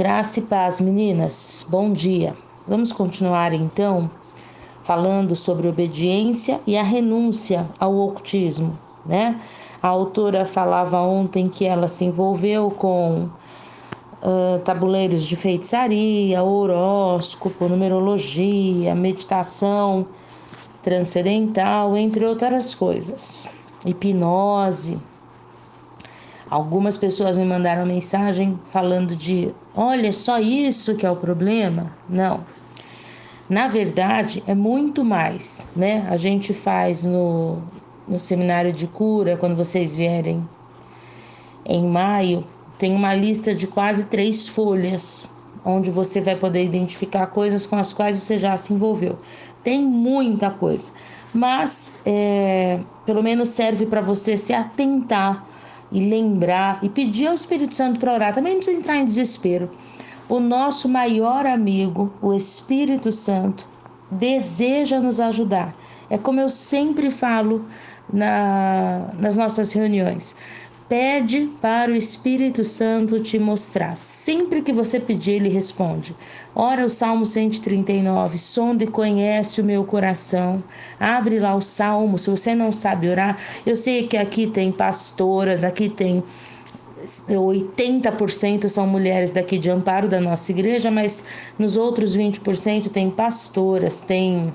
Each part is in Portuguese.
Graça e paz, meninas. Bom dia. Vamos continuar então falando sobre obediência e a renúncia ao ocultismo, né? A autora falava ontem que ela se envolveu com uh, tabuleiros de feitiçaria, horóscopo, numerologia, meditação transcendental, entre outras coisas, hipnose. Algumas pessoas me mandaram mensagem falando de, olha, só isso que é o problema? Não. Na verdade, é muito mais, né? A gente faz no, no seminário de cura, quando vocês vierem em maio, tem uma lista de quase três folhas, onde você vai poder identificar coisas com as quais você já se envolveu. Tem muita coisa, mas é, pelo menos serve para você se atentar e lembrar e pedir ao Espírito Santo para orar. Também não precisa entrar em desespero. O nosso maior amigo, o Espírito Santo, deseja nos ajudar. É como eu sempre falo na, nas nossas reuniões. Pede para o Espírito Santo te mostrar. Sempre que você pedir, ele responde. Ora o Salmo 139, sonda e conhece o meu coração. Abre lá o Salmo, se você não sabe orar. Eu sei que aqui tem pastoras, aqui tem 80% são mulheres daqui de Amparo da nossa igreja, mas nos outros 20% tem pastoras, tem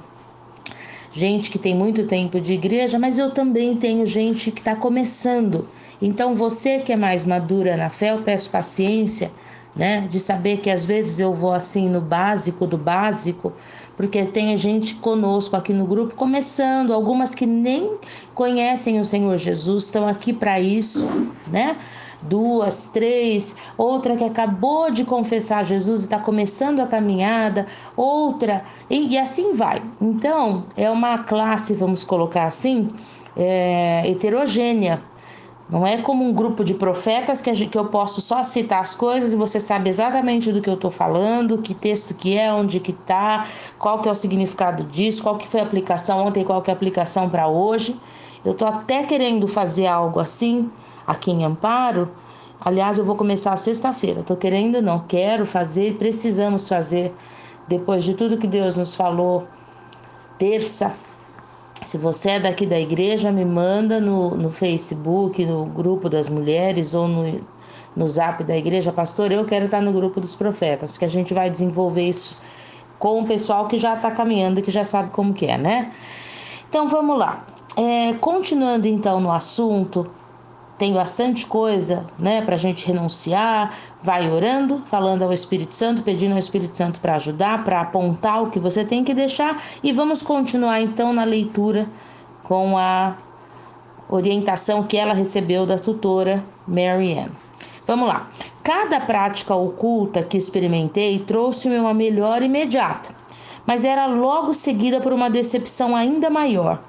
gente que tem muito tempo de igreja, mas eu também tenho gente que está começando. Então, você que é mais madura na fé, eu peço paciência, né? De saber que às vezes eu vou assim no básico do básico, porque tem gente conosco aqui no grupo começando, algumas que nem conhecem o Senhor Jesus, estão aqui para isso, né? duas, três, outra que acabou de confessar Jesus e está começando a caminhada, outra, e, e, assim vai. Então, é uma classe, vamos colocar assim, é, heterogênea. Não é como um grupo de profetas que, que eu posso só citar as coisas e você sabe exatamente do que eu estou falando, que texto que é, onde que está, qual que é o significado disso, qual que foi a aplicação ontem, qual que é a aplicação para hoje. Eu estou até querendo fazer algo assim, aqui em Amparo. Aliás, eu vou começar sexta-feira. Estou querendo, não quero fazer, precisamos fazer. Depois de tudo que Deus nos falou, terça. Se você é daqui da igreja, me manda no, no Facebook, no grupo das mulheres ou no, no zap da igreja, pastor. Eu quero estar no grupo dos profetas, porque a gente vai desenvolver isso com o pessoal que já está caminhando e que já sabe como que é, né? Então vamos lá. É, continuando então no assunto, tem bastante coisa, né, para a gente renunciar. Vai orando, falando ao Espírito Santo, pedindo ao Espírito Santo para ajudar, para apontar o que você tem que deixar. E vamos continuar então na leitura com a orientação que ela recebeu da tutora Mary Ann. Vamos lá. Cada prática oculta que experimentei trouxe-me uma melhora imediata, mas era logo seguida por uma decepção ainda maior.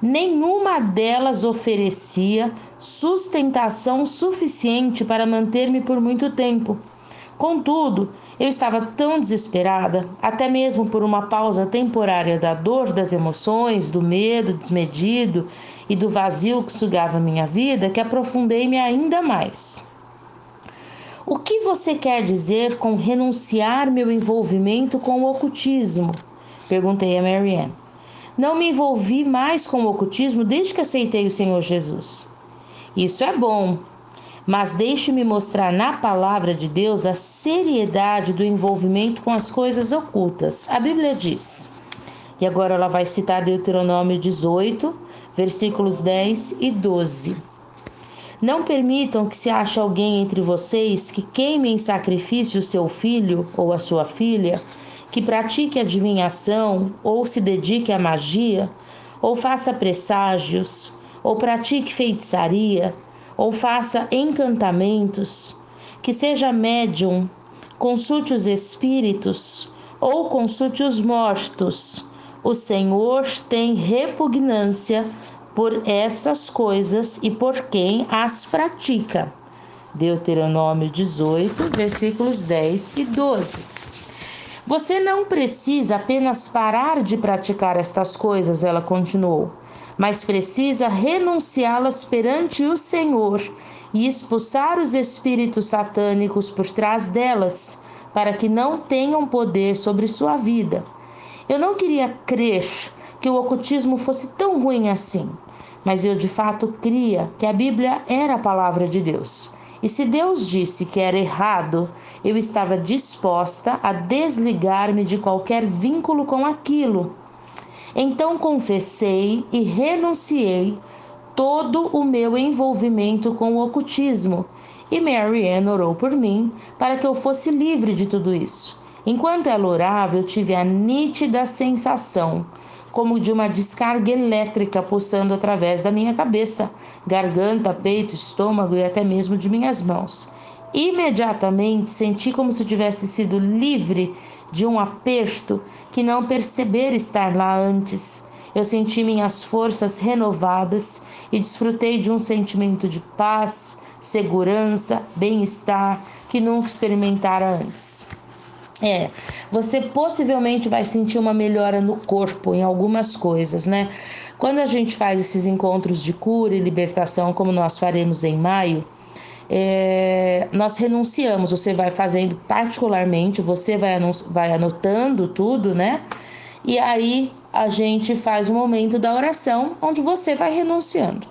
Nenhuma delas oferecia sustentação suficiente para manter-me por muito tempo. Contudo, eu estava tão desesperada, até mesmo por uma pausa temporária da dor, das emoções, do medo desmedido e do vazio que sugava minha vida, que aprofundei-me ainda mais. O que você quer dizer com renunciar meu envolvimento com o ocultismo? Perguntei a Marianne. Não me envolvi mais com o ocultismo desde que aceitei o Senhor Jesus. Isso é bom, mas deixe-me mostrar na palavra de Deus a seriedade do envolvimento com as coisas ocultas. A Bíblia diz, e agora ela vai citar Deuteronômio 18, versículos 10 e 12. Não permitam que se ache alguém entre vocês que queime em sacrifício o seu filho ou a sua filha, que pratique adivinhação ou se dedique à magia, ou faça presságios ou pratique feitiçaria, ou faça encantamentos, que seja médium, consulte os espíritos ou consulte os mortos. O Senhor tem repugnância por essas coisas e por quem as pratica. Deuteronômio 18, versículos 10 e 12. Você não precisa apenas parar de praticar estas coisas, ela continuou mas precisa renunciá-las perante o Senhor e expulsar os espíritos satânicos por trás delas, para que não tenham poder sobre sua vida. Eu não queria crer que o ocultismo fosse tão ruim assim, mas eu de fato cria que a Bíblia era a palavra de Deus. E se Deus disse que era errado, eu estava disposta a desligar-me de qualquer vínculo com aquilo. Então confessei e renunciei todo o meu envolvimento com o ocultismo, e Mary Ann orou por mim para que eu fosse livre de tudo isso. Enquanto ela orava, eu tive a nítida sensação como de uma descarga elétrica pulsando através da minha cabeça, garganta, peito, estômago e até mesmo de minhas mãos. Imediatamente senti como se tivesse sido livre de um aperto que não perceber estar lá antes. Eu senti minhas forças renovadas e desfrutei de um sentimento de paz, segurança, bem-estar que nunca experimentara antes. É, você possivelmente vai sentir uma melhora no corpo em algumas coisas, né? Quando a gente faz esses encontros de cura e libertação, como nós faremos em maio, é, nós renunciamos. Você vai fazendo particularmente, você vai, vai anotando tudo, né? E aí a gente faz o um momento da oração onde você vai renunciando.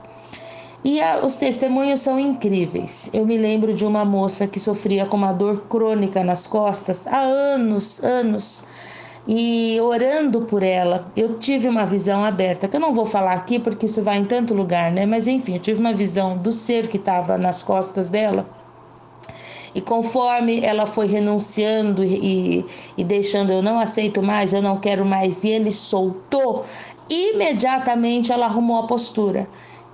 E a, os testemunhos são incríveis. Eu me lembro de uma moça que sofria com uma dor crônica nas costas há anos, anos. E orando por ela, eu tive uma visão aberta, que eu não vou falar aqui porque isso vai em tanto lugar, né? Mas enfim, eu tive uma visão do ser que estava nas costas dela. E conforme ela foi renunciando e, e deixando, eu não aceito mais, eu não quero mais, e ele soltou, imediatamente ela arrumou a postura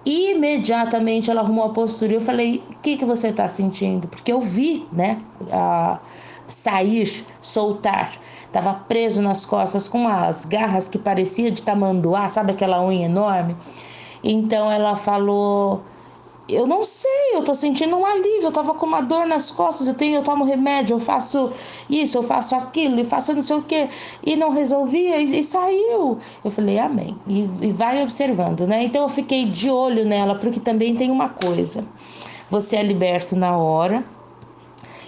imediatamente ela arrumou a postura. Eu falei: O que, que você está sentindo? Porque eu vi, né? A sair, soltar. Tava preso nas costas com as garras que parecia de tamanduá, sabe aquela unha enorme? Então ela falou: eu não sei, eu tô sentindo um alívio, eu tava com uma dor nas costas, eu tenho, eu tomo remédio, eu faço isso, eu faço aquilo, e faço não sei o que, e não resolvia, e, e saiu. Eu falei, amém. E, e vai observando, né? Então eu fiquei de olho nela, porque também tem uma coisa. Você é liberto na hora,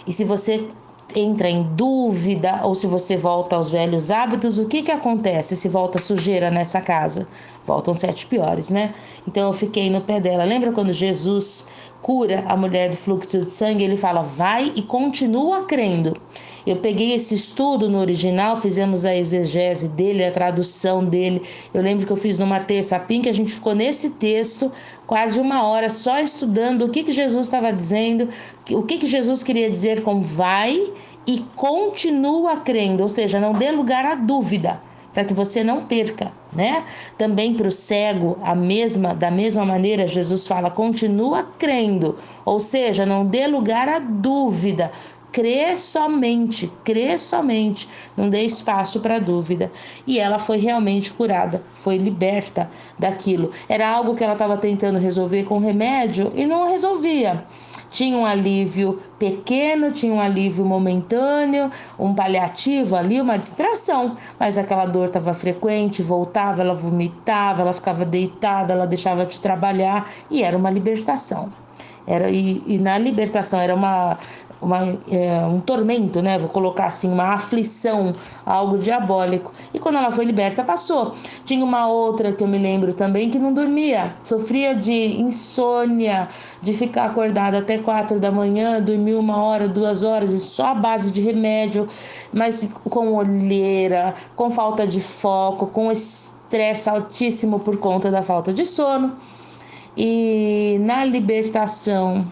e se você entra em dúvida ou se você volta aos velhos hábitos, o que que acontece se volta sujeira nessa casa? Voltam sete piores, né? Então eu fiquei no pé dela. Lembra quando Jesus cura a mulher do fluxo de sangue? Ele fala: "Vai e continua crendo". Eu peguei esse estudo no original, fizemos a exegese dele, a tradução dele. Eu lembro que eu fiz numa terça pim que a gente ficou nesse texto quase uma hora só estudando o que, que Jesus estava dizendo, o que, que Jesus queria dizer com vai e continua crendo, ou seja, não dê lugar à dúvida para que você não perca, né? Também para o cego, a mesma, da mesma maneira, Jesus fala: continua crendo, ou seja, não dê lugar à dúvida, crê somente, crê somente, não dê espaço para dúvida. E ela foi realmente curada, foi liberta daquilo. Era algo que ela estava tentando resolver com remédio e não resolvia. Tinha um alívio pequeno, tinha um alívio momentâneo, um paliativo ali, uma distração, mas aquela dor estava frequente, voltava, ela vomitava, ela ficava deitada, ela deixava de trabalhar e era uma libertação. Era, e, e na libertação era uma uma, é, um tormento, né? Vou colocar assim, uma aflição, algo diabólico. E quando ela foi liberta, passou. Tinha uma outra que eu me lembro também que não dormia, sofria de insônia, de ficar acordada até quatro da manhã, dormir uma hora, duas horas, e só a base de remédio, mas com olheira, com falta de foco, com estresse altíssimo por conta da falta de sono. E na libertação,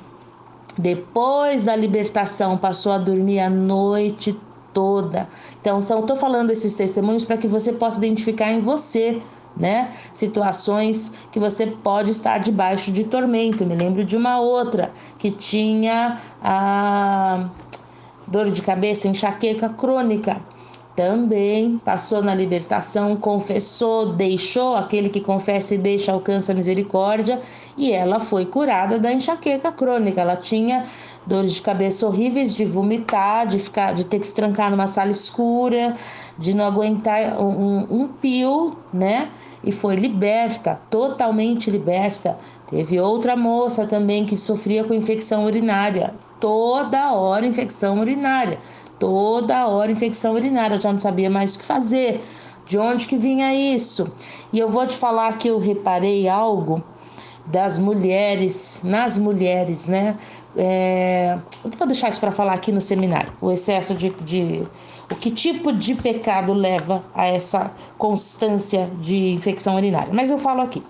depois da libertação, passou a dormir a noite toda. Então, são, tô falando esses testemunhos para que você possa identificar em você, né? Situações que você pode estar debaixo de tormento. Me lembro de uma outra que tinha a dor de cabeça, enxaqueca crônica também passou na libertação, confessou, deixou, aquele que confessa e deixa alcança a misericórdia, e ela foi curada da enxaqueca crônica. Ela tinha dores de cabeça horríveis, de vomitar, de ficar, de ter que se trancar numa sala escura, de não aguentar um, um pio, né? E foi liberta, totalmente liberta. Teve outra moça também que sofria com infecção urinária, toda hora infecção urinária, toda hora infecção urinária. Eu já não sabia mais o que fazer, de onde que vinha isso. E eu vou te falar que eu reparei algo das mulheres, nas mulheres, né? É, vou deixar isso para falar aqui no seminário. O excesso de, de, o que tipo de pecado leva a essa constância de infecção urinária. Mas eu falo aqui.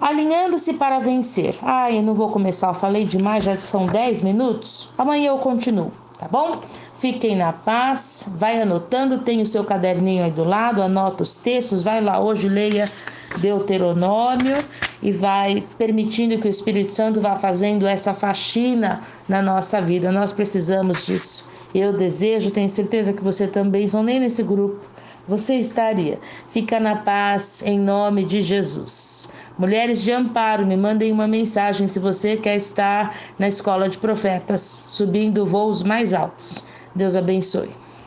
Alinhando-se para vencer. Ai, eu não vou começar, eu falei demais, já são 10 minutos. Amanhã eu continuo, tá bom? Fiquem na paz, vai anotando, tem o seu caderninho aí do lado, anota os textos, vai lá hoje, leia Deuteronômio e vai permitindo que o Espírito Santo vá fazendo essa faxina na nossa vida. Nós precisamos disso. Eu desejo, tenho certeza que você também, são nem nesse grupo, você estaria. Fica na paz em nome de Jesus. Mulheres de Amparo, me mandem uma mensagem se você quer estar na escola de profetas, subindo voos mais altos. Deus abençoe.